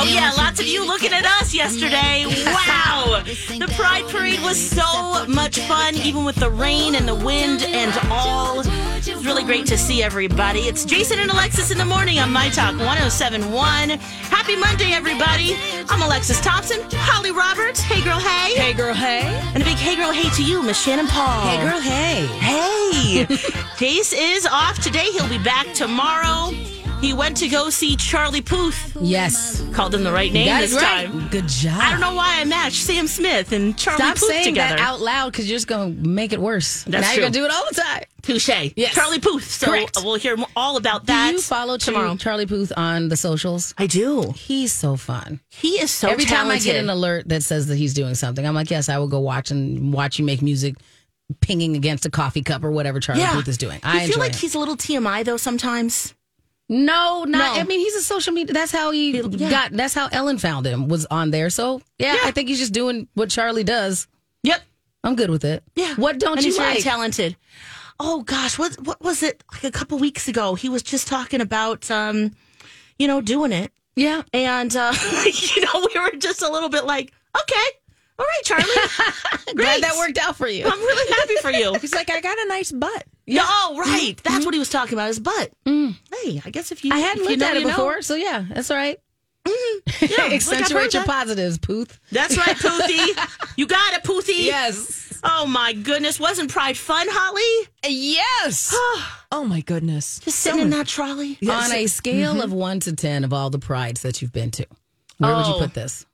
Oh yeah, lots of you looking at us yesterday. Wow, the Pride Parade was so much fun, even with the rain and the wind and all. It was really great to see everybody. It's Jason and Alexis in the morning on My Talk 1071. Happy Monday, everybody. I'm Alexis Thompson, Holly Roberts. Hey girl, hey. Hey, girl, hey. And a big hey girl, hey to you, Miss Shannan Paul. Hey, girl, hey. Hey! Jace is off today. He'll be back tomorrow. He went to go see Charlie Puth. Yes. Called him the right name this right. time. Good job. I don't know why I matched Sam Smith and Charlie Stop Puth saying together. that out loud because you're just going to make it worse. That's now true. you're going to do it all the time. Touche. Yes. Charlie Puth. So Correct. Uh, we'll hear all about that do you follow tomorrow. Charlie Puth on the socials? I do. He's so fun. He is so Every time I get an alert that says that he's doing something, I'm like, yes, I will go watch and watch you make music pinging against a coffee cup or whatever Charlie yeah. Puth is doing. I feel like it. he's a little TMI though sometimes. No, not. No. I mean, he's a social media. That's how he Yeah. got. That's how Ellen found him. Was on there. So yeah, Yeah. I think he's just doing what Charlie does. Yep. I'm good with it. Yeah. What don't and you he's very like? talented. Oh gosh, what what was it like a couple weeks ago? He was just talking about um, you know, doing it. yeah. And uh, you know, we were just a little bit like, okay, all right, Charlie. Glad that worked out for you. I'm really happy for you. He's like, I got a nice butt. Yeah. Oh, right. Mm-hmm. That's what he mm-hmm. was talking about, his butt. Mm. Hey, I guess if you I hadn't you looked know, at it you know. before, so yeah, that's all right. Mm-hmm. Yeah, look, I've Accentuate your that. positives, Pooth. That's right, Poothie. you got it, Poothie. Yes. Oh my goodness, wasn't Pride fun, Holly? Yes. oh my goodness. Just sitting in that trolley. On a scale of one to ten of all the prides that you've been to, where would you Oh. put this?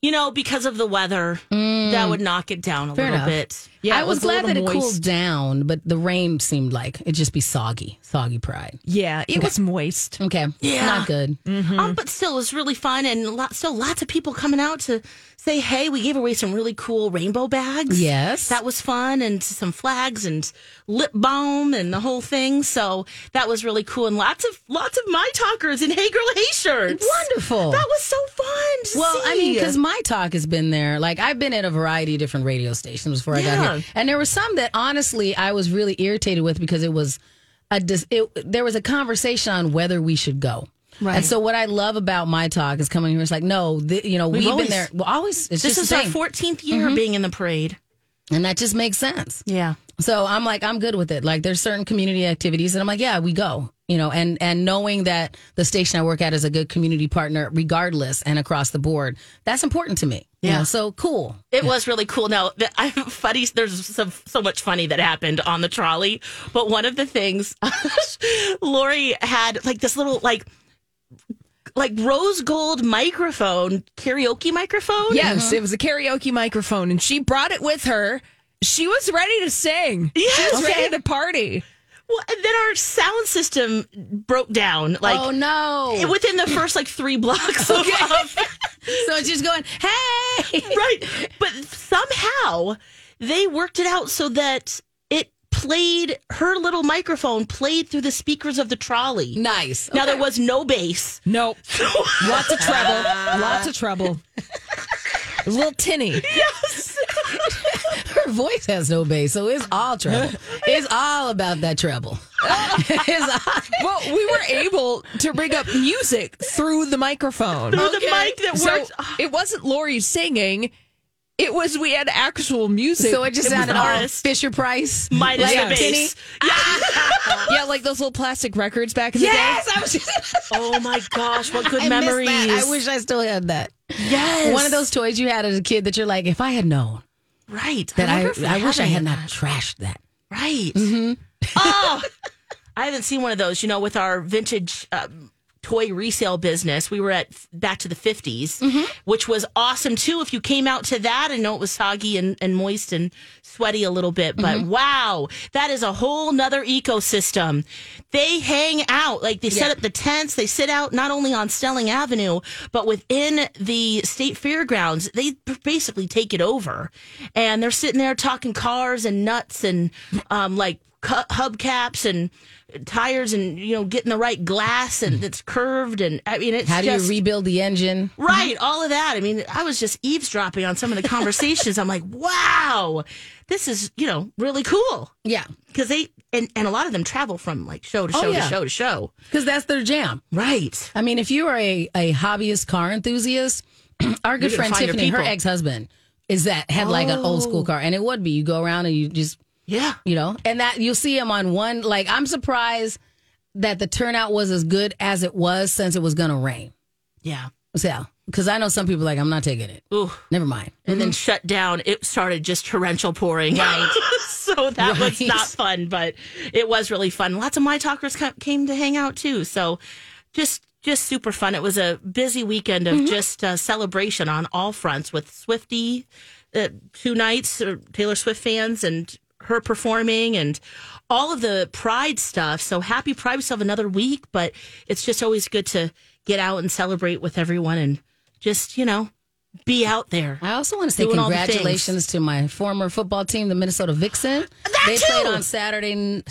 You know, because of the weather, that would knock it down a Mm. Fair little enough. bit. Yeah, I was, was glad that little it cooled down, but the rain seemed like it'd just be soggy, soggy pride. Yeah, it was moist. Okay, Yeah. not good. Um, but still, it was really fun, and lot, still lots of people coming out to say, "Hey, we gave away some really cool rainbow bags." Yes. that was fun, and some flags and lip balm and the whole thing. So that was really cool, and lots of lots of my talkers in Hey Girl Hey shirts. Wonderful. That was so fun. To Well, I mean, because my talk has been there. Like, I've been at a variety of different radio stations before I got Yeah. and there were some that honestly I was really irritated with because it was a dis- it, there was a conversation on whether we should go. Right. And so, what I love about my talk is coming here. It's like, no, th- you know, We've we've, always- been there. Well, always. It's this just is our 14th year mm-hmm. being in the parade. and that just makes sense. Yeah. So I'm like, I'm good with it. Like, there's certain community activities, and I'm like, yeah, we go. You know, and and knowing that the station I work at is a good community partner, regardless and across the board, that's important to me. You Yeah. know, so cool. It was really cool. Now, the, I'm funny. There's some, so much funny that happened on the trolley, but one of the things, Lori had like this little like like rose gold microphone, karaoke microphone. Yes, mm-hmm. it was a karaoke microphone, and she brought it with her. She was ready to sing. She Yes. was ready to party. Well, and then our sound system broke down like oh no! within the first like three blocks. of- of, so it's just going, hey, right, but somehow they worked it out so that it played her little microphone played through the speakers of the trolley. nice. Now there was no bass. Nope. Lots of treble. Lots of treble. It was a little tinny. Her voice has no bass, so it's all treble. it's all about that treble. Well, we were able to rig up music through the microphone. Through the mic that worked. So worked. it wasn't Lori singing. It was we had actual music. So it just It sounded an all artist. Fisher Price. Minus Like the Kenny. bass. yeah, like those little plastic records back in Yes, the I was just. Oh my gosh, what good I memories. that. I wish I still had that. Yes. One of those toys you had as a kid that you're like, if I had known Right. that I, wonder I, wish I had not that. trashed that. Right. Mm-hmm. oh, I haven't seen one of those. You know, with our vintage um, toy resale business, we were at back to the 50s, which was awesome too. If you came out to that, I know it was soggy and, and moist and sweaty a little bit, but wow, that is a whole nother ecosystem. They hang out, like they set up the tents, they sit out not only on Snelling Avenue, but within the state fairgrounds. They basically take it over. And they're sitting there talking cars and nuts and um, like hubcaps and tires and you know getting the right glass and mm-hmm. it's curved and I mean it's How do just you rebuild the engine? right all of that. I mean I was just eavesdropping on some of the conversations. I'm like, wow, this is you know really cool Yeah, because they and and a lot of them travel from like show to Oh, show yeah. to show to show. because that's their jam. Right. I mean, if you are a, a hobbyist car enthusiast, our good You're friend Tiffany, her ex husband, is that had like an old school oh. car, and it would be you go around and you just Yeah. you know, and that you'll see him on one. Like I'm surprised that the turnout was as good as it was since it was going to rain. Yeah. So, because I know some people like I'm not taking it. Ooh. Never mind. and then shut down. It started just torrential pouring. Right. so that was not fun, but it was really fun. Lots of my talkers came to hang out too. So just just super fun. It was a busy weekend of just uh, celebration on all fronts with Swifty, uh, two nights, uh, Taylor Swift fans, and her performing and all of the Pride stuff. So happy Pride. We still have another week, but it's just always good to get out and celebrate with everyone and just you know be out there. I also want to say Doing all the congratulations to my former football team, the Minnesota Vixen. That they too! played on Saturday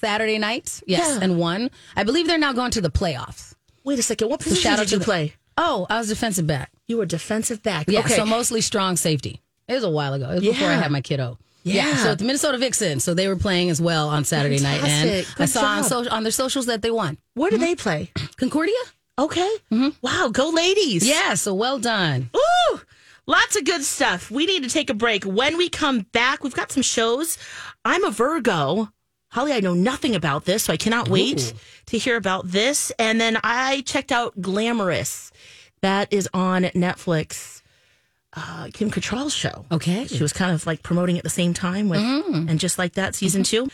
Saturday nights, yes, Yeah. and won. I believe they're now going to the playoffs. Wait a second. What position out did you the- play? Oh, I was defensive back. You were defensive back. Yeah, okay. so mostly strong safety. It was a while ago. It was before I had my kiddo. Yeah. So the Minnesota Vixen. So they were playing as well on Saturday night, and Fantastic. I Good saw on, so, on their socials that they won. Where do mm-hmm. they play? Concordia. Okay. Mm-hmm. Wow. Go ladies. Yeah. So well done. Ooh, lots of good stuff. We need to take a break. When we come back, we've got some shows. I'm a Virgo. Holly, I know nothing about this, so I cannot wait to hear about this. And then I checked out Glamorous. That is on Netflix. Uh, Kim Cattrall's show. Okay. She was kind of like promoting at the same time with, and just like that, season two.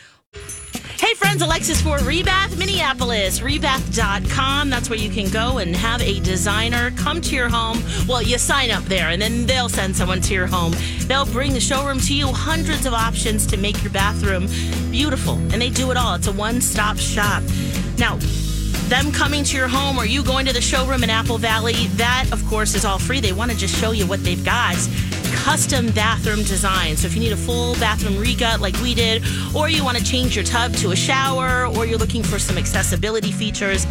Hey friends, Alexis for Rebath Minneapolis, rebath.com. That's where you can go and have a designer come to your home. Well, you sign up there and then they'll send someone to your home. They'll bring the showroom to you, hundreds of options to make your bathroom beautiful. And they do it all. It's a one stop shop. Now, them coming to your home or you going to the showroom in Apple Valley, that of course is all free. They want to just show you what they've got. Custom bathroom design. So if you need a full bathroom regut like we did, or you want to change your tub to a shower, or you're looking for some accessibility features,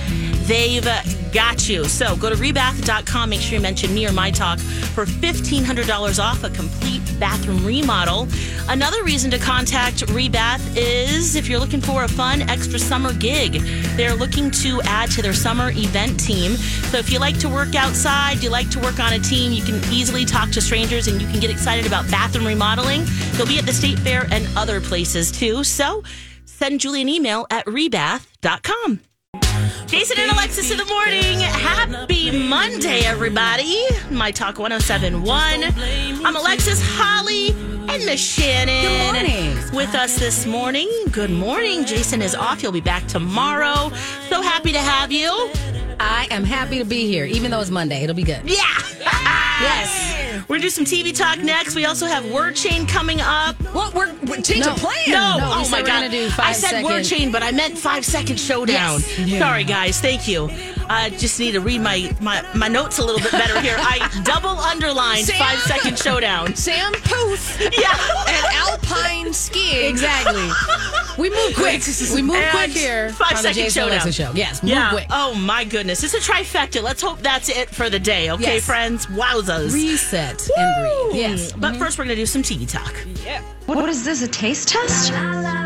they've got you. So go to rebath.com, make sure you mention me or my talk for $1,500 off a complete bathroom remodel. Another reason to contact Rebath is if you're looking for a fun extra summer gig. They're looking to add to their summer event team. So if you like to work outside, you like to work on a team, you can easily talk to strangers and you can get excited about bathroom remodeling. They'll be at the State Fair and other places too. So send Julie an email at rebath.com. Jason and Alexis in the morning. Happy Monday, everybody. My Talk 1071. I'm Alexis, Holly, and Miss Shannan. Good morning. With us this morning. Good morning. Jason is off. He'll be back tomorrow. So happy to have you. I am happy to be here, even though it's Monday. It'll be good. Yeah. Yes. We're gonna do some TV talk next. We also have Word Chain coming up. What? We're, we're change No. of plan. No, No, oh my god! I said word chain, but I meant five second showdown. Yes. Sorry, guys. Thank you. I just need to read my, my my notes a little bit better here. I double underlined Sam. five second showdown. Sam Puth Yeah. and Alpine skiing. Exactly. We move quick. We move And quick here. five on the second Jason showdown. Alexis show. Yes, move Yeah. quick. Oh my goodness. It's a trifecta. Let's hope that's it for the day. Okay, Yes. friends. Wowzers. Reset and breathe. Yes. But mm-hmm. first, we're gonna do some TV talk. What is this, a taste test?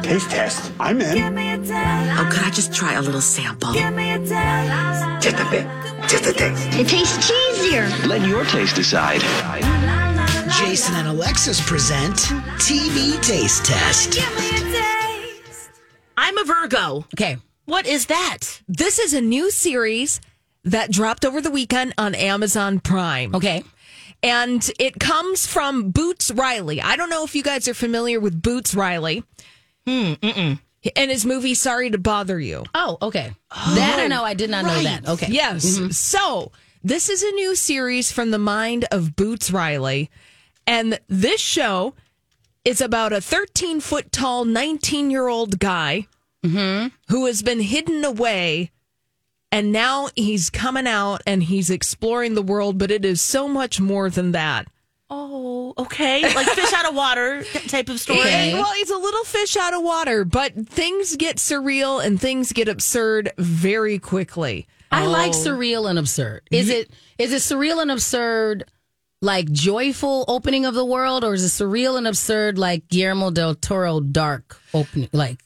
Taste test. I'm in. Oh, could I just try a little sample? Just a bit. Just a taste. It tastes cheesier. Let your taste decide. Jason and Alexis present TV Taste Test. I'm a Virgo. Okay. What is that? This is a new series that dropped over the weekend on Amazon Prime. Okay. And it comes from Boots Riley. I don't know if you guys are familiar with Boots Riley. Hmm, mm-mm. And his movie Sorry to Bother You. Oh, okay. that I know. I did not know that. Okay. Yes. Mm-hmm. So this is a new series from the mind of Boots Riley. And this show is about a 13 foot tall, 19 year old guy Mm-hmm. who has been hidden away. And now he's coming out and he's exploring the world, but it is so much more than that. Oh, okay. Like fish out of water type of story. Yeah, well, he's a little fish out of water, but things get surreal and things get absurd very quickly. I like oh. surreal and absurd. Is it is it surreal and absurd like joyful opening of the world, or is it surreal and absurd like Guillermo del Toro dark opening like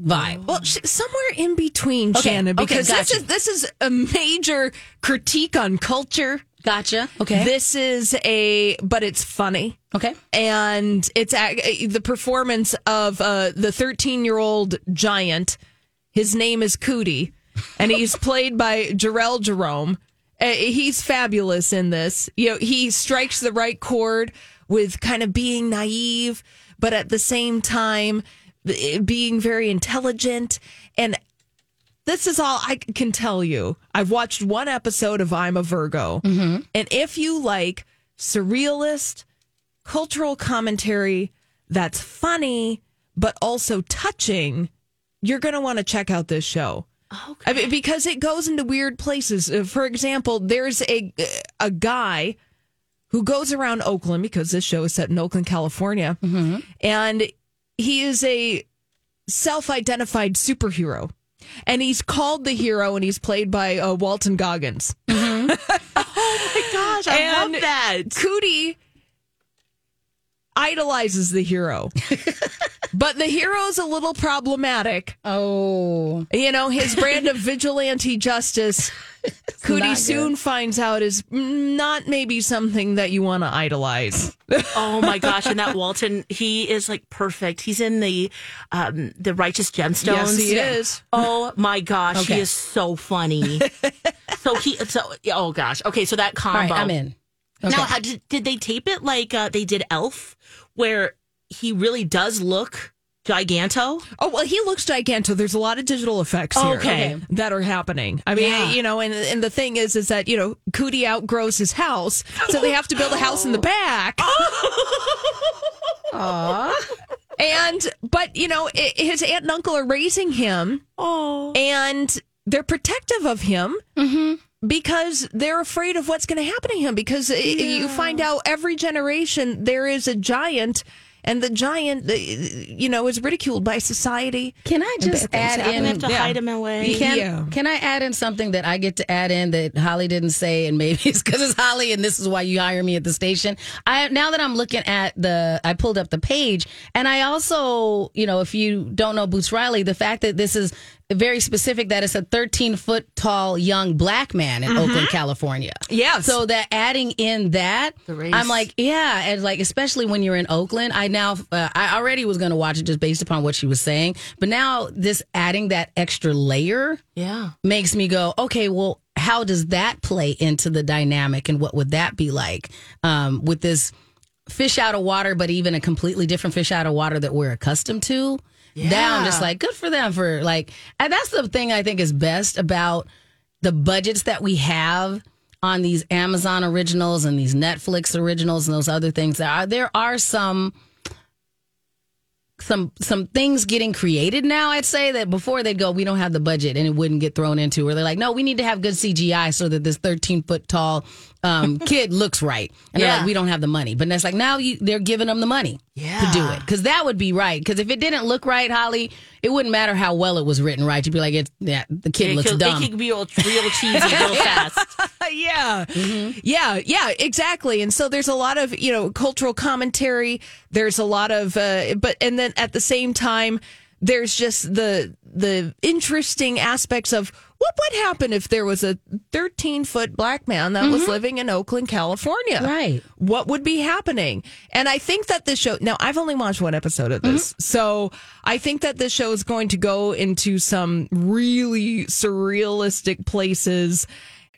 vibe? Well, sh- somewhere in between, Okay, Shannan, okay, because this is this is a major critique on culture. Gotcha. Okay. This is a, but it's funny. okay. and it's a, the performance of uh, the 13 year old giant. His name is Cootie, and he's played by Jharrel Jerome. Uh, he's fabulous in this. You know, he strikes the right chord with kind of being naive, but at the same time Eh, being very intelligent. And this is all I can tell you. I've watched one episode of I'm a Virgo. Mm-hmm. And if you like surrealist, cultural commentary that's funny, but also touching, you're going to want to check out this show. Okay. I mean, because it goes into weird places. Uh, For example, there's a a guy who goes around Oakland because this show is set in Oakland, California, mm-hmm. and he is a self-identified superhero, and he's called the hero, and he's played by uh, Walton Goggins. oh my gosh, I And love that. Cootie idolizes the hero, but the hero's a little problematic. Oh. You know, his brand of vigilante justice, Cootie soon finds out is not maybe something that you want to idolize. Oh my gosh, and that Walton, he is like perfect. He's in the um the Righteous Gemstones. Yes, he is. Oh my gosh, Okay. he is so funny. so he so oh gosh. Okay, so that All combo. right, I'm in. Now, how, did, did they tape it like uh, they did Elf, where he really does look giganto? Oh well, he looks giganto. There's a lot of digital effects here Okay. that are happening. I mean, Yeah. you know, and and the thing is, is that you know, Cootie outgrows his house, so they have to build a house in the back. Aww. And but you know, i his aunt and uncle are raising him, Oh, and they're protective of him. Because they're afraid of what's going to happen to him. Because uh, you find out every generation there is a giant, and the giant, you know, is ridiculed by society. Can I just add I'm in? gonna have to Yeah. hide him away. Can, Yeah. can I add in something that I get to add in that Holly didn't say, and maybe it's because it's Holly, and this is why you hire me at the station. I now that I'm looking at the, I pulled up the page, and I also, you know, if you don't know Boots Riley, the fact that this is very specific that it's a 13 foot tall young black man in Oakland, California. Yeah. So that adding in that, I'm like, yeah, and like especially when you're in Oakland, I now uh, I already was going to watch it just based upon what she was saying, but now this adding that extra layer Yeah. makes me go, okay, well, how does that play into the dynamic, and what would that be like um, with this fish out of water, but even a completely different fish out of water that we're accustomed to? Now I'm just like, good for them for like, and that's the thing I think is best about the budgets that we have on these Amazon originals and these Netflix originals and those other things. There are there are some some some things getting created now. I'd say that before they'd go, we don't have the budget, and it wouldn't get thrown into. Or they're like, no, we need to have good CGI so that this 13 foot tall um, kid looks right. And they're Yeah. like, we don't have the money. But that's like now you, they're giving them the money yeah. to do it because that would be right. Because if it didn't look right, Holly, it wouldn't matter how well it was written. Right? You'd be like, it's yeah, the kid It looks could, dumb. it could be real, real cheesy real fast. yeah. Yeah, yeah, exactly. And so there's a lot of, you know, cultural commentary. There's a lot of uh but and then at the same time there's just the the interesting aspects of what would happen if there was a 13 foot black man that was mm-hmm. living in Oakland, California? Right. What would be happening? And I think that this show, now I've only watched one episode of this. Mm-hmm. So I think that this show is going to go into some really surrealistic places.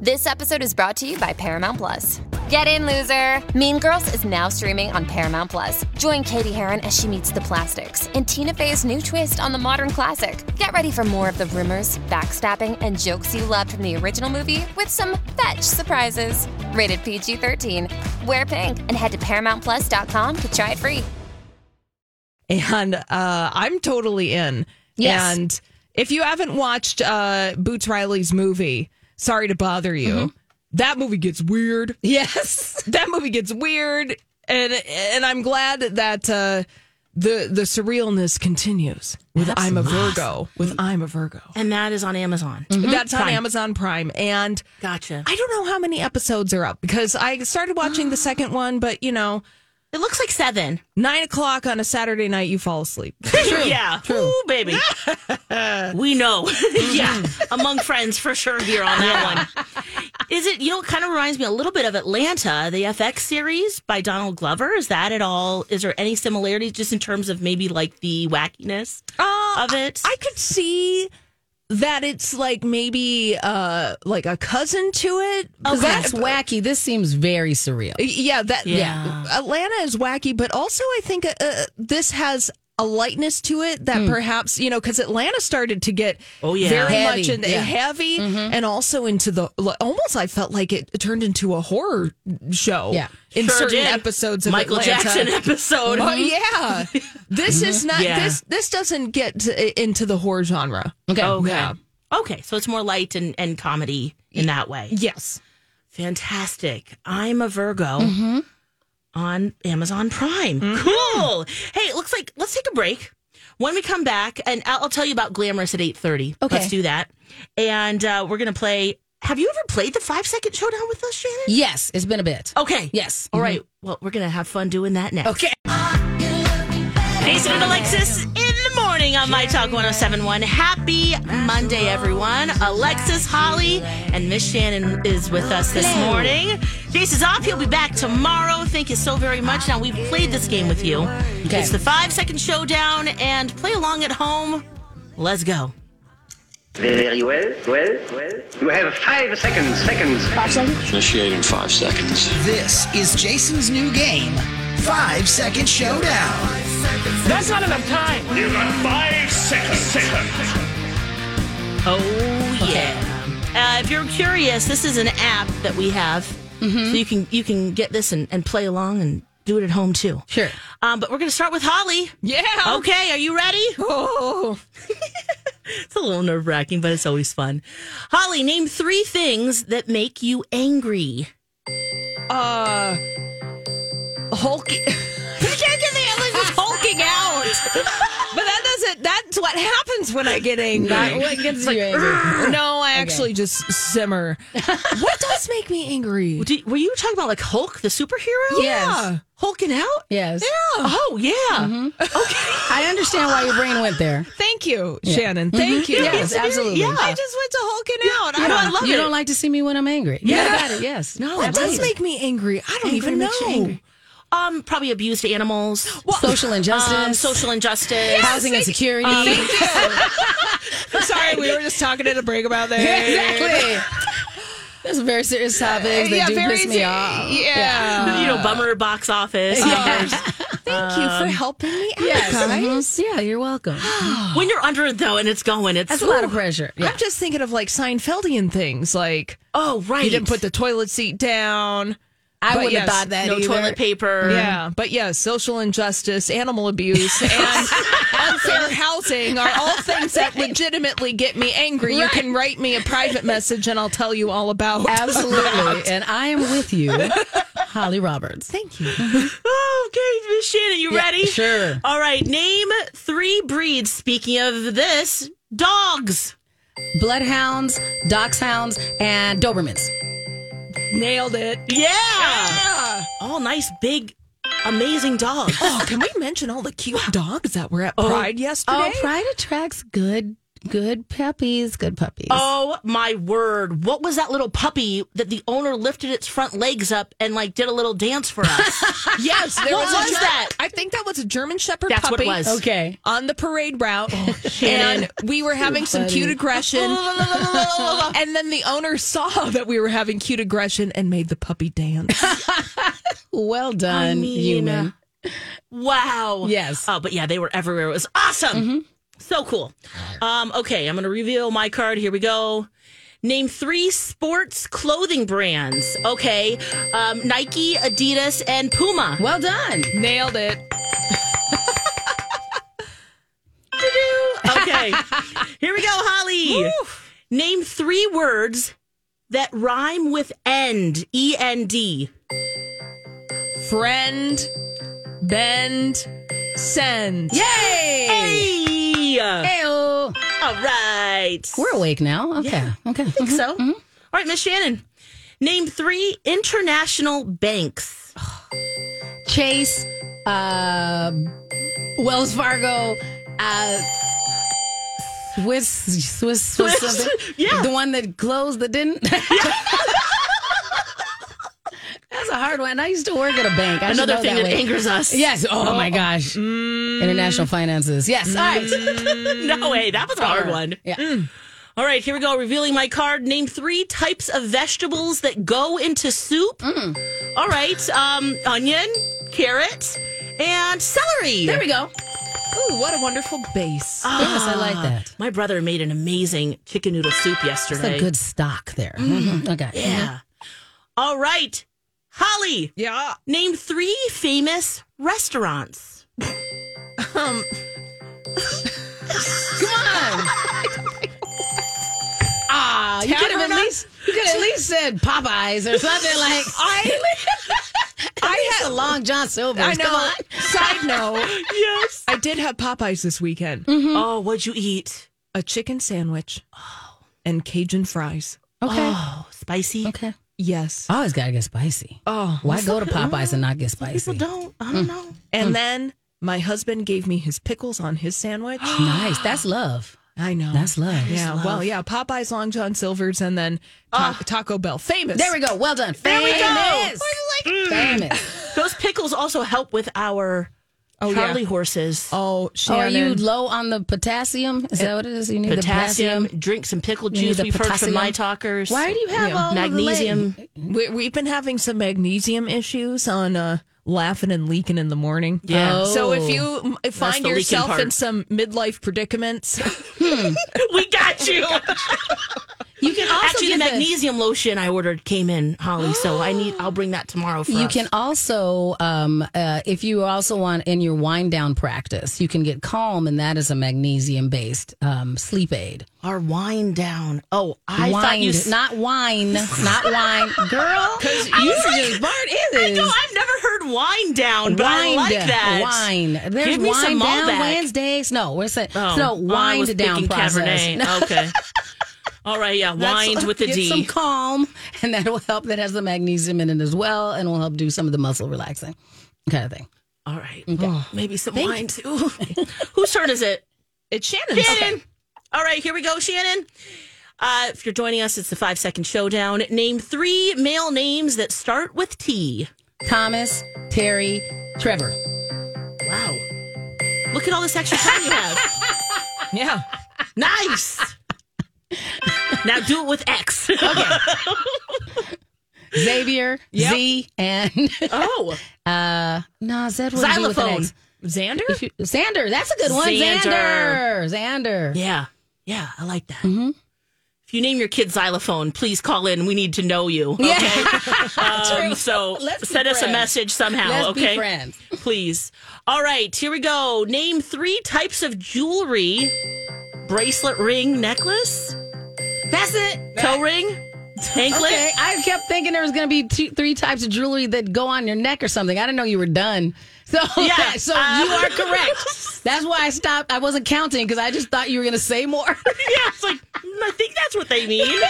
This episode is brought to you by Paramount Plus. Get in, loser! Mean Girls is now streaming on Paramount Plus. Join Cady Heron as she meets the plastics in Tina Fey's new twist on the modern classic. Get ready for more of the rumors, backstabbing, and jokes you loved from the original movie with some fetch surprises. Rated PG 13. Wear pink and head to ParamountPlus.com to try it free. And uh, I'm totally in. Yes. And if you haven't watched uh, Boots Riley's movie, sorry to bother you. That movie gets weird. Yes. That movie gets weird, and and I'm glad that uh, the the surrealness continues with That's I'm a. Virgo. With I'm a Virgo. And that is on Amazon. That's on Amazon Prime, and Gotcha. I don't know how many episodes are up because I started watching the second one, but you know, It looks like seven. nine o'clock on a Saturday night, you fall asleep. Yeah. Ooh, baby. we know. yeah. Among friends for sure here on that one. Is it, you know, it kind of reminds me a little bit of Atlanta, the FX series by Donald Glover. Is that at all? Is there any similarities just in terms of maybe like the wackiness uh, of it? I could see that it's like maybe uh like a cousin to it. Because that's wacky. This seems very surreal. Yeah, that Yeah. yeah. Atlanta is wacky, but also I think uh, uh, this has a lightness to it that perhaps you know because Atlanta started to get Oh, yeah. very Heavy, much into yeah. heavy and also into the like, almost I felt like it turned into a horror show. Yeah. in Sure certain did. episodes of Michael Atlanta. Jackson episode. Oh yeah, this is not Yeah. this. This doesn't get to, into the horror genre. Okay. Okay. Yeah. Okay. So it's more light and, and comedy in that way. Yes. Fantastic. I'm a Virgo mm-hmm. on Amazon Prime. Mm-hmm. Cool. Hey, it looks like let's take a break. When we come back, and I'll, I'll tell you about Glamorous at 8.30. Okay. Let's do that. And uh, we're going to play. Have you ever played the five second showdown with us, Shannan? Yes, it's been a bit. Okay. Yes. All mm-hmm. right. Well, we're going to have fun doing that next. Okay. Jason and Alexis in the morning on My Talk 1071. Happy Monday, everyone. Alexis, Holly, and Miss Shannan is with us this morning. Jason's off. He'll be back tomorrow. Thank you so very much. Now, we've played this game with you. Okay. It's the five second showdown, and play along at home. Let's go. Very well, well, well. You have five seconds, seconds. Initiating five seconds. This is Jason's new game, Five Second Showdown. That's not enough time. You got five seconds. Oh yeah. Uh, if you're curious, this is an app that we have, so you can you can get this and, and play along and do it at home too. Sure. Um, but we're going to start with Holly. Yeah. Okay, are you ready? Oh. It's a little nerve wracking, but it's always fun. Holly, name three things that make you angry. Uh. Hulking. But that doesn't. That's what happens when I get angry. Not what gets you angry. No, I actually just simmer. what does make me angry? Did, were you talking about like Hulk, the superhero? Yeah. Hulking out? Yes. Yeah. Oh, yeah. Mm-hmm. I understand why your brain went there. Thank you, Shannan. Thank you. Yes, absolutely. Yeah. I just went to hulking out. You know, I love you it. You don't like to see me when I'm angry. Yeah, I got it. Yes. No, What I does make me angry? I don't Angry even know. Angry. Um, probably abused animals, Social injustice, um, social injustice, housing insecurity. Sorry, we were just talking at a break about that. exactly. That's a very serious topics. They Yeah, do very piss me off. yeah. you know, bummer box office. numbers. Thank you for helping me out, Yes. guys. mhm. Yeah, you're welcome. when you're under it though and it's going, it's That's a lot of pressure. Yeah. I'm just thinking of like Seinfeldian things, like Oh, right. you didn't put the toilet seat down. I But wouldn't have yes, thought that no either. toilet paper. Yeah, but yes, social injustice, animal abuse, and unfair housing are all things that legitimately get me angry. You can write me a private message and I'll tell you all about. Absolutely. and I am with you, Holly Roberts. Thank you. Okay, Miss Shannan, you Yeah, ready? sure. All right, name three breeds. Speaking of this, dogs. Bloodhounds, Dachshunds, and Dobermans. Nailed it. Yeah. All nice, big, amazing dogs. Oh, can we mention all the cute dogs that were at oh. Pride yesterday? Oh, Pride attracts good, good puppies. Good puppies. Oh my word. What was that little puppy that the owner lifted its front legs up and like did a little dance for us? Yes, there What was, was a Ger- that? I think that was a German Shepherd That's what puppy. it was. Okay. On the parade route, oh, Shannan. and we were having some cute aggression, and then the owner saw that we were having cute aggression and made the puppy dance. Well done, I mean, human. Wow. Yes. Oh, but yeah, they were everywhere. It was awesome. Mm-hmm. So cool. Um, okay, I'm going to reveal my card. Here we go. Name three sports clothing brands. Okay. Um, Nike, Adidas, and Puma. Well done. Nailed it. Okay. Here we go, Holly. Name three words that rhyme with end. E N D. Friend, bend, send. Yay! Hey! Heyo. All right. We're awake now. Okay. Okay. I think so. All right, Miss Shannan. Name three international banks. Chase, uh, Wells Fargo, uh, Swiss, Swiss, Swiss, Swiss, yeah. The one that closed that didn't. That's a hard one. I used to work at a bank. I Another thing that, that angers us. Yes. Oh, my gosh. Mm. International finances. Yes. All right. Mm. no way. That was a hard one. Yeah. Mm. All right, here we go. Revealing my card. Name three types of vegetables that go into soup. All right. Um, onion, carrot, and celery. There we go. Ooh, what a wonderful base. Yes, I like ah. that. My brother made an amazing chicken noodle soup yesterday. a good stock there. Mhm. Okay. Yeah. All right. Holly, Yeah. name three famous restaurants. Um, Come on. Ah, you could have at least you could at least said Popeyes or something like. I I had a long John Silver's. I know. Come on. Side note, Yes. I did have Popeyes this weekend. Oh, what'd you eat? A chicken sandwich Oh. and Cajun fries. Okay. Oh, spicy. Okay. Yes. Always gotta get spicy. Oh, Why go to Popeyes and not mm-hmm. get spicy? People don't. I don't mm. know. Mm. and then my husband gave me his pickles on his sandwich. Nice. That's love. I know. That's love. Yeah, well, yeah, Popeyes, Long John Silver's, and then Ta- ah. Taco Bell. Famous. There we go. Well done. There we go. Famous. Mm. Famous. Those pickles also help with our Oh, yeah. Horses. Oh, Oh, are you low on the potassium? Is that what it is? You need potassium, the potassium. drink some pickle juice. the We've heard from potassium. my talkers. Why do you have Yeah. all of the magnesium? we, we've been having some magnesium issues on uh, laughing and leaking in the morning. Yeah. So if Oh. you m- find yourself in some midlife predicaments, we got you. You can also Actually, the get magnesium lotion I ordered came in, Holly. So I need. I'll bring that tomorrow. For You us. can also, um, uh, if you also want in your wind down practice, you can get Calm, and that is a magnesium based um, sleep aid. our wind down. Oh, I Wind, thought you. s- not wine, not wine, girl. Because you like- just Bart I is. know. I've never heard wind down, but I like that. Wine. There's Give me wine some down Wednesdays. No, we're saying Oh, no I was wind down process. Cabernet. No. Okay. All right. Yeah. Wind with the get D. some calm, and that will help. That has the magnesium in it as well, and will help do some of the muscle relaxing kind of thing. All right. Oh, maybe some wine too. Whose turn is it? it's Shannan. Shannan. All right, here we go, Shannan. Uh, if you're joining us, it's the five second showdown. Name three male names that start with T. Thomas, Terry, Trevor. Wow. Look at all this extra time you have. Yeah. Nice. Now do it with X. Okay. Xavier, Z, and oh, uh, no, Z would be with an Xylophone. Xander? You- Xander, that's a good one. Xander. Xander. Yeah, yeah, I like that. Mm-hmm. If you name your kid xylophone, please call in. We need to know you. Okay. um, so Let's send us a message somehow. Let's be okay. friends. Please. All right, here we go. Name three types of jewelry: bracelet, ring, necklace, That's it. toe ring, anklet. Okay, I kept thinking there was going to be two, three types of jewelry that go on your neck or something. I didn't know you were done. So, Yeah, so uh, you are correct. That's why I stopped. I wasn't counting because I just thought you were going to say more. yeah, it's like mm, I think that's what they mean.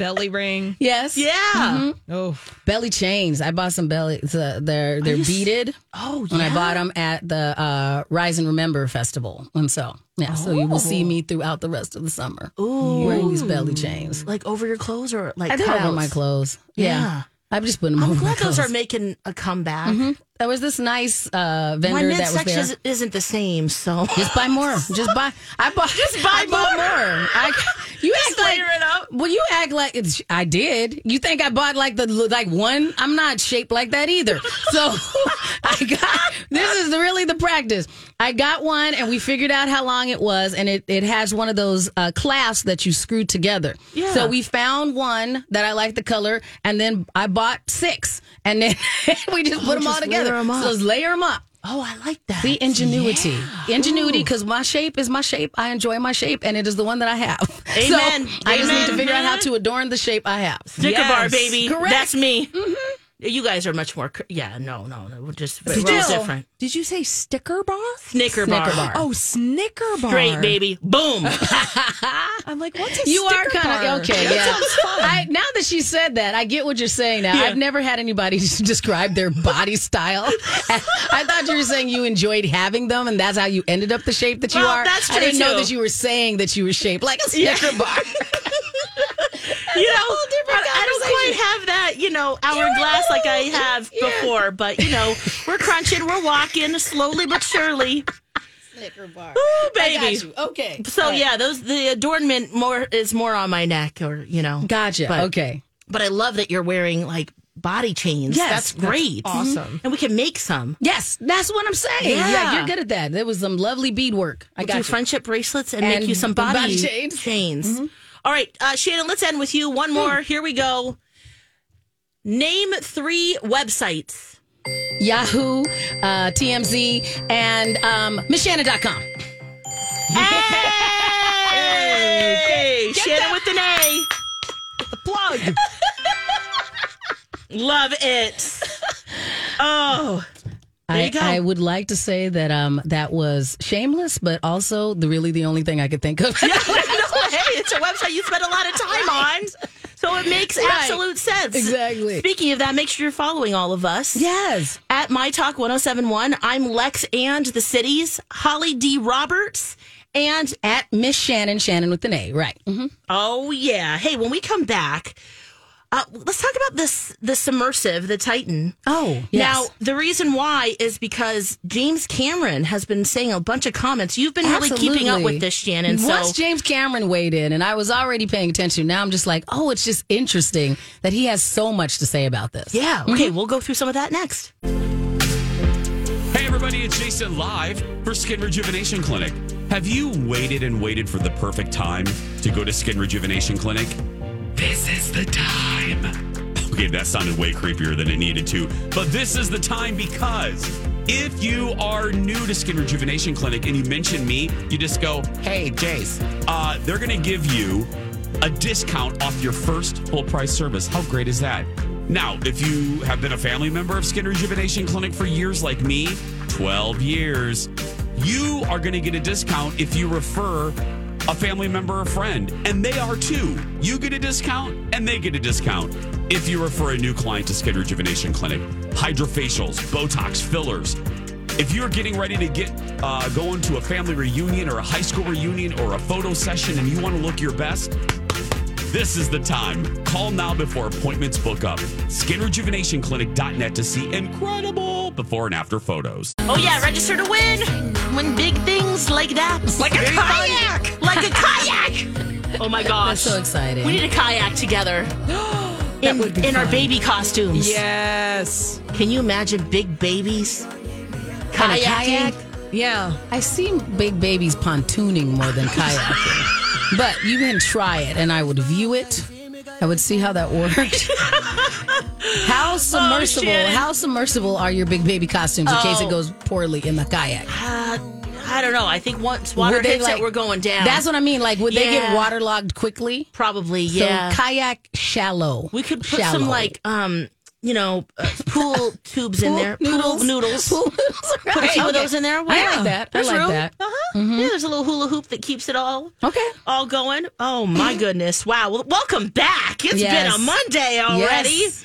Belly ring. yes. Yeah. Mhm. Oh, Belly chains. I bought some belly. Uh, they're they're you s- beaded. Oh, And I bought them at the uh, Rise and Remember festival. And so, yeah, so you will see me throughout the rest of the summer Ooh. wearing these belly chains. Like over your clothes or like I did over my clothes. Yeah. Yeah. I'm just putting them I'm over my glad those clothes. are making a comeback. There was this nice uh, vendor My that was there. is- isn't the same, so Just buy more. Just buy. I bought. Just buy I bought more. more. I, you act like. layer it up. Well, you act like it's. I did. You think I bought like the like one? I'm not shaped like that either. So I got. This is really the practice. I got one, and we figured out how long it was, and it it has one of those uh, clasps that you screw together. Yeah. So we found one that I like the color, and then I bought six, and then we just put them all just together. layer 'em up. So just layer them up. Oh, I like that. See, ingenuity. Ingenuity, because my shape is my shape. I enjoy my shape, and it is the one that I have. Amen. So I just need to figure out how to adorn the shape I have. Snicker bar, baby. Correct. That's me. Mm-hmm. You guys are much more. Yeah, no, no, no. We're just we're different. did you say sticker bar? Snicker, Snicker bar. bar. Oh, Snicker bar. Great, baby. Boom. I'm like, what's a You are sticker kind of okay. That yeah. sounds fun. I, now that she said that, I get what you're saying. Now Yeah. I've never had anybody describe their body style. I thought you were saying you enjoyed having them, and that's how you ended up the shape that you Well, are. that's true. I didn't know that you were saying that you were shaped like a Snicker bar. You know, whole different I, I don't quite have that, you know, hourglass like I have before, but you know, we're crunching, we're walking slowly but surely. Snicker bar. Ooh, I baby. got you. Okay. So All right. yeah, those the adornment more is more on my neck, or you know. Gotcha. But- okay. But I love that you're wearing like body chains. Yes, that's that's great. awesome. And we can make some. Yes, that's what I'm saying. Yeah. Yeah, you're good at that. There was some lovely beadwork. I We'll got do you. friendship bracelets and, And make you some the body, body chains. Mm-hmm. All right, uh, Shannan, let's end with you. One more. Here we go. Name three websites. Yahoo, uh, TMZ, and um, MissShannan.com. Hey, Shannan with an A. the plug. Love it. Oh, There I, you go. I would like to say that um, that was shameless, but also the really the only thing I could think of. it's a website you spend a lot of time on. So it makes Right. absolute sense. Exactly. Speaking of that, make sure you're following all of us. yes. At My Talk 1071, I'm Lex and the Cities, Holly D. Roberts, and At Miss Shannan, Shannan with an A, right. hmm oh yeah. Hey, when we come back, uh, let's talk about this the submersive, the Titan. Oh, yes. Now, the reason why is because James Cameron has been saying a bunch of comments. You've been really keeping up with this, Shannan. Once So James Cameron weighed in, and I was already paying attention, now I'm just like, oh, it's just interesting that he has so much to say about this. yeah, okay, we'll go through some of that next. Hey, everybody, it's Jason live for Skin Rejuvenation Clinic. Have you waited and waited for the perfect time to go to Skin Rejuvenation Clinic? This is the time. Okay, that sounded way creepier than it needed to, but this is the time because if you are new to Skin Rejuvenation Clinic and you mention me, you just go, hey, Jace, uh, they're going to give you a discount off your first full price service. How great is that? Now, if you have been a family member of Skin Rejuvenation Clinic for years like me, 12 years, you are going to get a discount if you refer a family member or friend, and they are too. You get a discount, and they get a discount if you refer a new client to Skin Rejuvenation Clinic. Hydrofacials, Botox, fillers. If you're getting ready to get uh, going to a family reunion or a high school reunion or a photo session, and you want to look your best, this is the time. Call now before appointments book up. SkinRejuvenationClinic.net to see incredible before and after photos. Oh yeah, register to win. Win big things like that. Like a Very kayak. Like a kayak. Oh my gosh. That's so exciting. We need a kayak together. in in our baby costumes. Yes. Can you imagine big babies On a kayaking? kayak? Yeah. I see big babies pontooning more than kayaking. but you can try it, and I would view it. I would see how that worked. how submersible? Shannan. how submersible are your big baby costumes in case Oh. it goes poorly in the kayak? Uh, I don't know. I think once water Would hits like- it, we're going down. That's what I mean. Like, would they get waterlogged quickly? Probably, yeah. So kayak shallow. we could put Shallow. some like um, you know, uh, pool tubes in there. noodles. Pool noodles. Pool noodles, Put a right. few of those in there. I like that. I like room. that. Uh-huh. Mhm. Yeah, there's a little hula hoop that keeps it all Okay. all going. Oh my goodness! Wow. Well, welcome back. It's Yes. been a Monday already. Yes.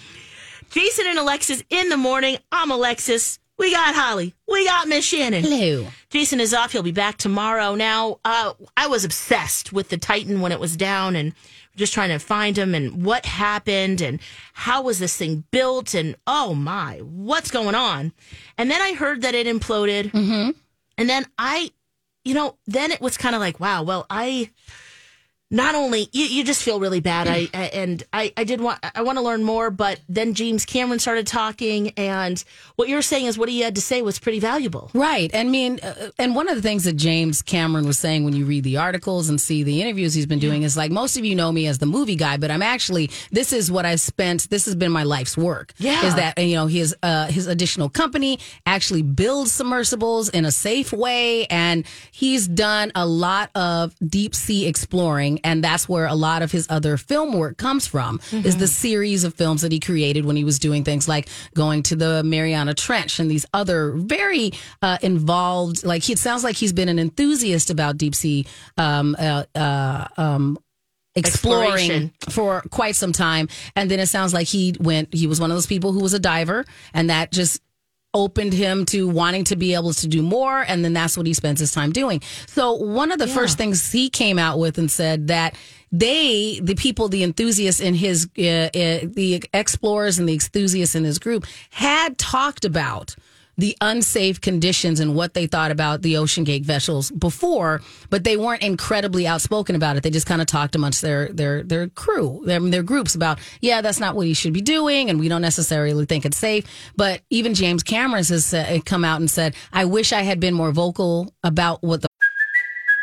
Jason and Alexis in the morning. I'm Alexis. We got Holly. We got Miss Shannan. Hello. Jason is off. He'll be back tomorrow. Now, uh, I was obsessed with the Titan when it was down and just trying to find him and what happened and how was this thing built and oh my, what's going on? And then I heard that it imploded. Mm-hmm. And then I, you know, then it was kind of like, wow, well, I not only you, you just feel really bad. I, I and I, I did want I want to learn more, but then James Cameron started talking, and what you're saying is what he had to say was pretty valuable. Right. I mean, uh, and one of the things that James Cameron was saying when you read the articles and see the interviews he's been doing is like, most of you know me as the movie guy, but I'm actually, this is what I spent, this has been my life's work. Yeah. Is that, you know, his, uh, his additional company actually builds submersibles in a safe way. And he's done a lot of deep sea exploring. And that's where a lot of his other film work comes from is the series of films that he created when he was doing things like going to the Mariana Trench and these other very uh, involved, like it sounds like he's been an enthusiast about deep sea um, uh, uh, um, exploring Exploration. for quite some time. And then it sounds like he went, he was one of those people who was a diver and that just opened him to wanting to be able to do more and then that's what he spends his time doing. So one of the first things he came out with and said that they the people the enthusiasts in his uh, uh, the explorers and the enthusiasts in his group had talked about the unsafe conditions and what they thought about the OceanGate vessels before, but they weren't incredibly outspoken about it. They just kind of talked amongst their their their crew, their, their groups about, yeah, that's not what you should be doing, and we don't necessarily think it's safe. But even James Cameron has come out and said, I wish I had been more vocal about what the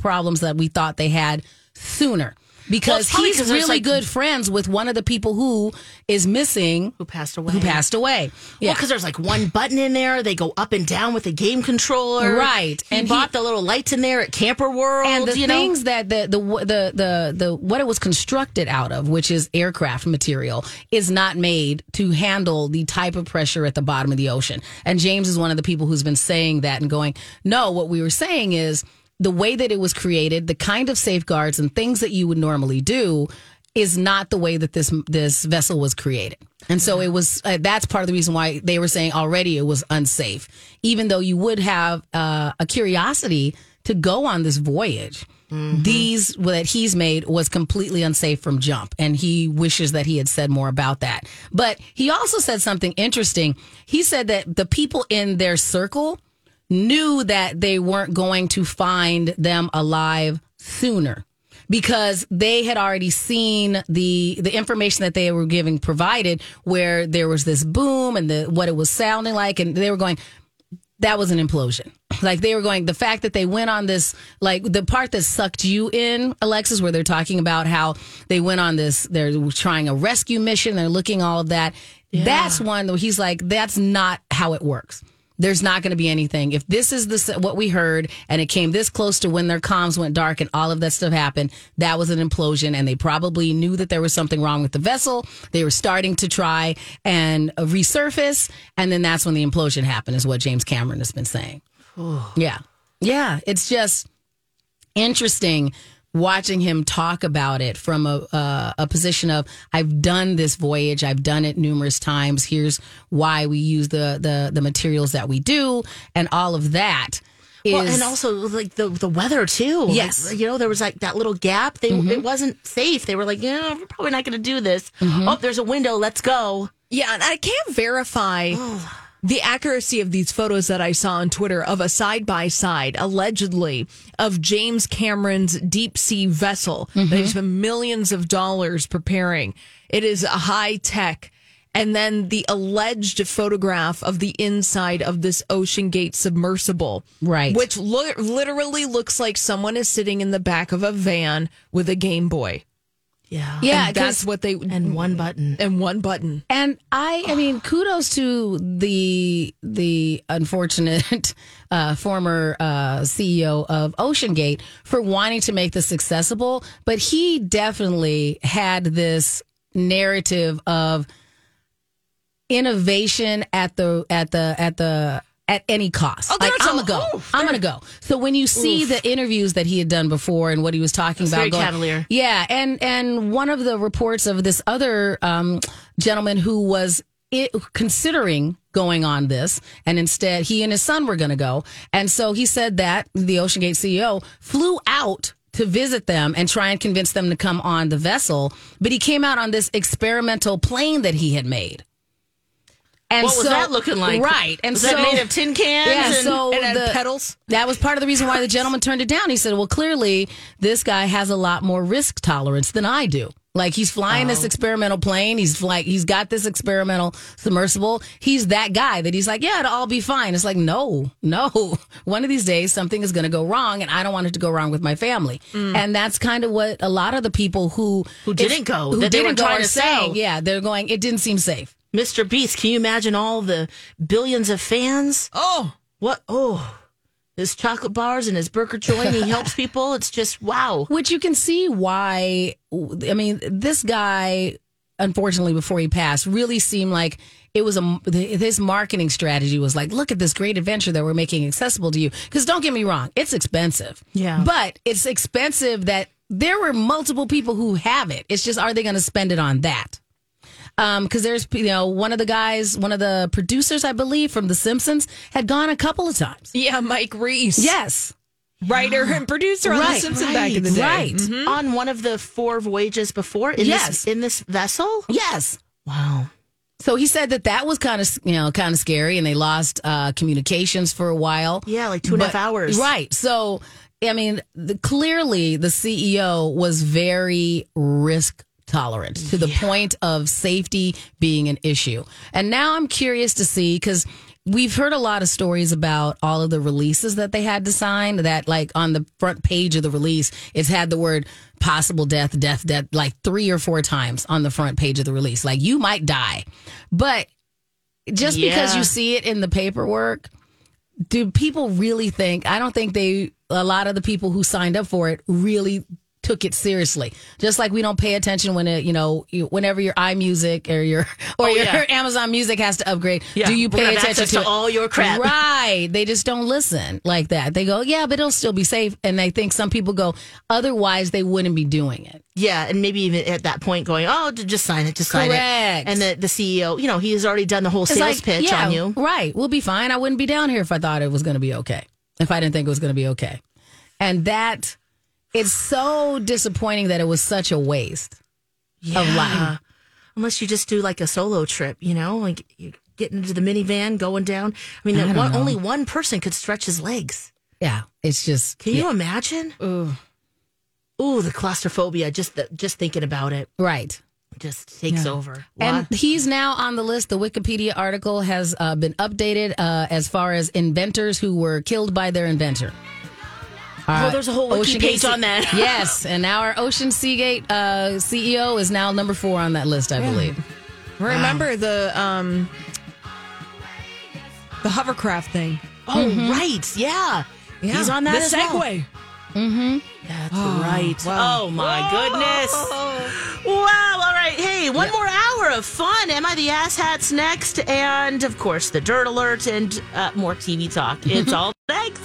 Problems that we thought they had sooner. Because probably he's really like- good friends with one of the people who is missing, who passed away. Who passed away? Well, because there's like one button in there. They go up and down with the game controller. Right. He And bought he- the little lights in there at Camper World. and the things know? that the, the the the the what it was constructed out of, which is aircraft material, is not made to handle the type of pressure at the bottom of the ocean. And James is one of the people who's been saying that and going, no, what we were saying is the way that it was created, the kind of safeguards and things that you would normally do is not the way that this this vessel was created. And so it was uh, that's part of the reason why they were saying already it was unsafe. Even though you would have uh, a curiosity to go on this voyage. These that he's made was completely unsafe from jump, and he wishes that he had said more about that. But he also said something interesting. He said that the people in their circle knew that they weren't going to find them alive sooner because they had already seen the the information that they were giving provided where there was this boom and the what it was sounding like and they were going that was an implosion. Like they were going, the fact that they went on this, like the part that sucked you in, Alexis, where they're talking about how they went on this, they're trying a rescue mission, they're looking all of that. That's one where he's like, that's not how it works. There's not going to be anything. If this is the what we heard, and it came this close to when their comms went dark and all of that stuff happened, that was an implosion, and they probably knew that there was something wrong with the vessel. They were starting to try and resurface, and then that's when the implosion happened. Is what James Cameron has been saying. Yeah, yeah. It's just interesting watching him talk about it from a uh, a position of I've done this voyage, I've done it numerous times. Here's why we use the the the materials that we do, and all of that. Is, Well, and also like the the weather too. Like, Yes. you know there was like that little gap. They Mhm. it wasn't safe. They were like, yeah, we're probably not going to do this. Mhm. Oh, there's a window. Let's go. Yeah, and I can't verify the accuracy of these photos that I saw on Twitter of a side by side, allegedly, of James Cameron's deep sea vessel that Mm-hmm. he's spent millions of dollars preparing. It is a high tech. And then the alleged photograph of the inside of this OceanGate submersible. Right. Which lo- literally looks like someone is sitting in the back of a van with a Game Boy. Yeah. Yeah, And that's what they. And one button. And one button. And I, I mean, kudos to the the unfortunate uh, former uh, CEO of OceanGate for wanting to make this accessible, but he definitely had this narrative of innovation at the at the at the at any cost. Oh, like I'm gonna go. I'm gonna go. So when you see Oof. the interviews that he had done before and what he was talking about, very going, cavalier. yeah, and and one of the reports of this other um, gentleman who was i considering going on this, and instead he and his son were to go, and so he said that the OceanGate CEO flew out to visit them and try and convince them to come on the vessel, but he came out on this experimental plane that he had made. And what was that looking like? Right, and was so that made of tin cans? yeah, and, so and the- pedals? That was part of the reason why the gentleman turned it down. He said, "Well, clearly this guy has a lot more risk tolerance than I do. Like he's flying this oh. experimental plane. He's like he's got this experimental submersible. He's that guy that he's like, yeah, it'll all be fine. It's like, no, no. One of these days something is going to go wrong, and I don't want it to go wrong with my family. Mm. And that's kind of what a lot of the people who Who didn't go, who that they were didn't go trying are saying, sell. yeah, they're going. It didn't seem safe. Mr. Beast, can you imagine all the billions of fans? Oh, what? Oh, his chocolate bars and his burger joint. He helps people. It's just wow. Which you can see why. I mean, this guy, unfortunately, before he passed, really seemed like it was a his marketing strategy was like, look at this great adventure that we're making accessible to you. Because don't get me wrong, it's expensive. Yeah. but it's expensive that there were multiple people who have it. It's just, are they going to spend it on that? Because there's you know one of the guys, one of the producers, I believe, from The Simpsons, had gone a couple of times. Yeah, Mike Reiss. Yes, Writer and producer on The Right, Simpsons back in the day. right. Mhm. On one of the four voyages before, in Yes. this in this vessel. yes. Wow. So he said that that was kind of you know kind of scary, and they lost uh, communications for a while. Yeah, like two and a half But- hours. Right. So I mean, the, clearly the CEO was very risk tolerant to the point of safety being an issue. And now I'm curious to see because we've heard a lot of stories about all of the releases that they had to sign. That like on the front page of the release, it's had the word possible death, death, death, like three or four times on the front page of the release. Like you might die, but just because you see it in the paperwork do people really think i don't think they a lot of the people who signed up for it really took it seriously just like we don't pay attention when it you know you- whenever your imusic or your or Oh, your yeah. amazon music has to upgrade Yeah, do you pay attention to, to all your crap. right they just don't listen like that they go yeah but it'll still be safe and they think some people go otherwise they wouldn't be doing it Yeah, and maybe even at that point going, oh, just sign it, just sign Correct. it. And the, the CEO, you know, he has already done the whole sales like, pitch yeah, on you. Right. We'll be fine. I wouldn't be down here if I thought it was going to be okay. If I didn't think it was going to be okay. And that it's so disappointing that it was such a waste of life. Unless you just do like a solo trip, you know, like you get into the minivan going down. I mean, I one, only one person could stretch his legs. Yeah. It's just. Can you imagine? Ooh. Ooh, the claustrophobia, just the, just thinking about it Right. just takes Yeah. over. And he's now on the list. The Wikipedia article has uh, been updated uh, as far as inventors who were killed by their inventor. Oh, there's a whole Ocean page on that. yes, and now our Ocean Seagate uh, CEO is now number four on that list, I believe. Remember the um the hovercraft thing. oh, right. Yeah. Yeah. He's on that the as well. Segway. Mm-hmm. That's Oh, right. wow. Oh my goodness. Wow. All right. Hey, one more hour of fun. Am I the asshats next? And of course, the dirt alert and uh, more TV talk. It's all next.